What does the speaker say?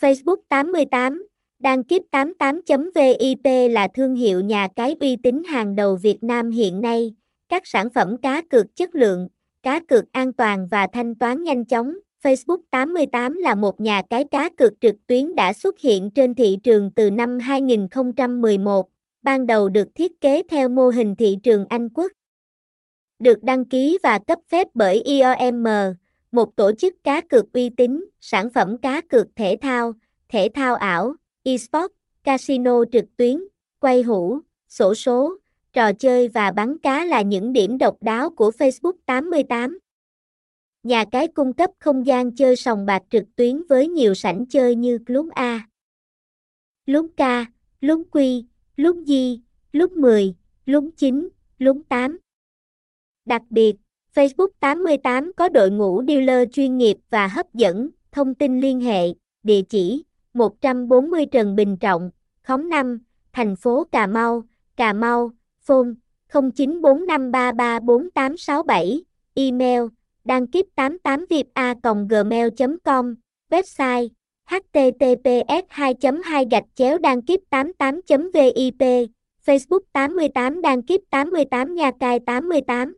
Facebook 88, đăng kiếp 88.vip là thương hiệu nhà cái uy tín hàng đầu Việt Nam hiện nay, các sản phẩm cá cược chất lượng, cá cược an toàn và thanh toán nhanh chóng. Facebook 88 là một nhà cái cá cược trực tuyến đã xuất hiện trên thị trường từ năm 2011, ban đầu được thiết kế theo mô hình thị trường Anh Quốc. Được đăng ký và cấp phép bởi IOM, một tổ chức cá cược uy tín, sản phẩm cá cược thể thao, thể thao ảo, eSports, casino trực tuyến, quay hũ, sổ số, trò chơi và bắn cá là những điểm độc đáo của Facebook 88. Nhà cái cung cấp không gian chơi sòng bạc trực tuyến với nhiều sảnh chơi như Club A, Club K, Club Q, Club Di, Club 10, Club 9, Club 8. Đặc biệt, Facebook 88 có đội ngũ dealer chuyên nghiệp và hấp dẫn, thông tin liên hệ, địa chỉ 140 Trần Bình Trọng, khóm 5, thành phố Cà Mau, Cà Mau, phone 0945334867, email đăng kíp 88 vipa gmail com website https 2 2 gạch chéo đăng kíp 88 vip facebook 88 đăng kíp 88 nha cai 88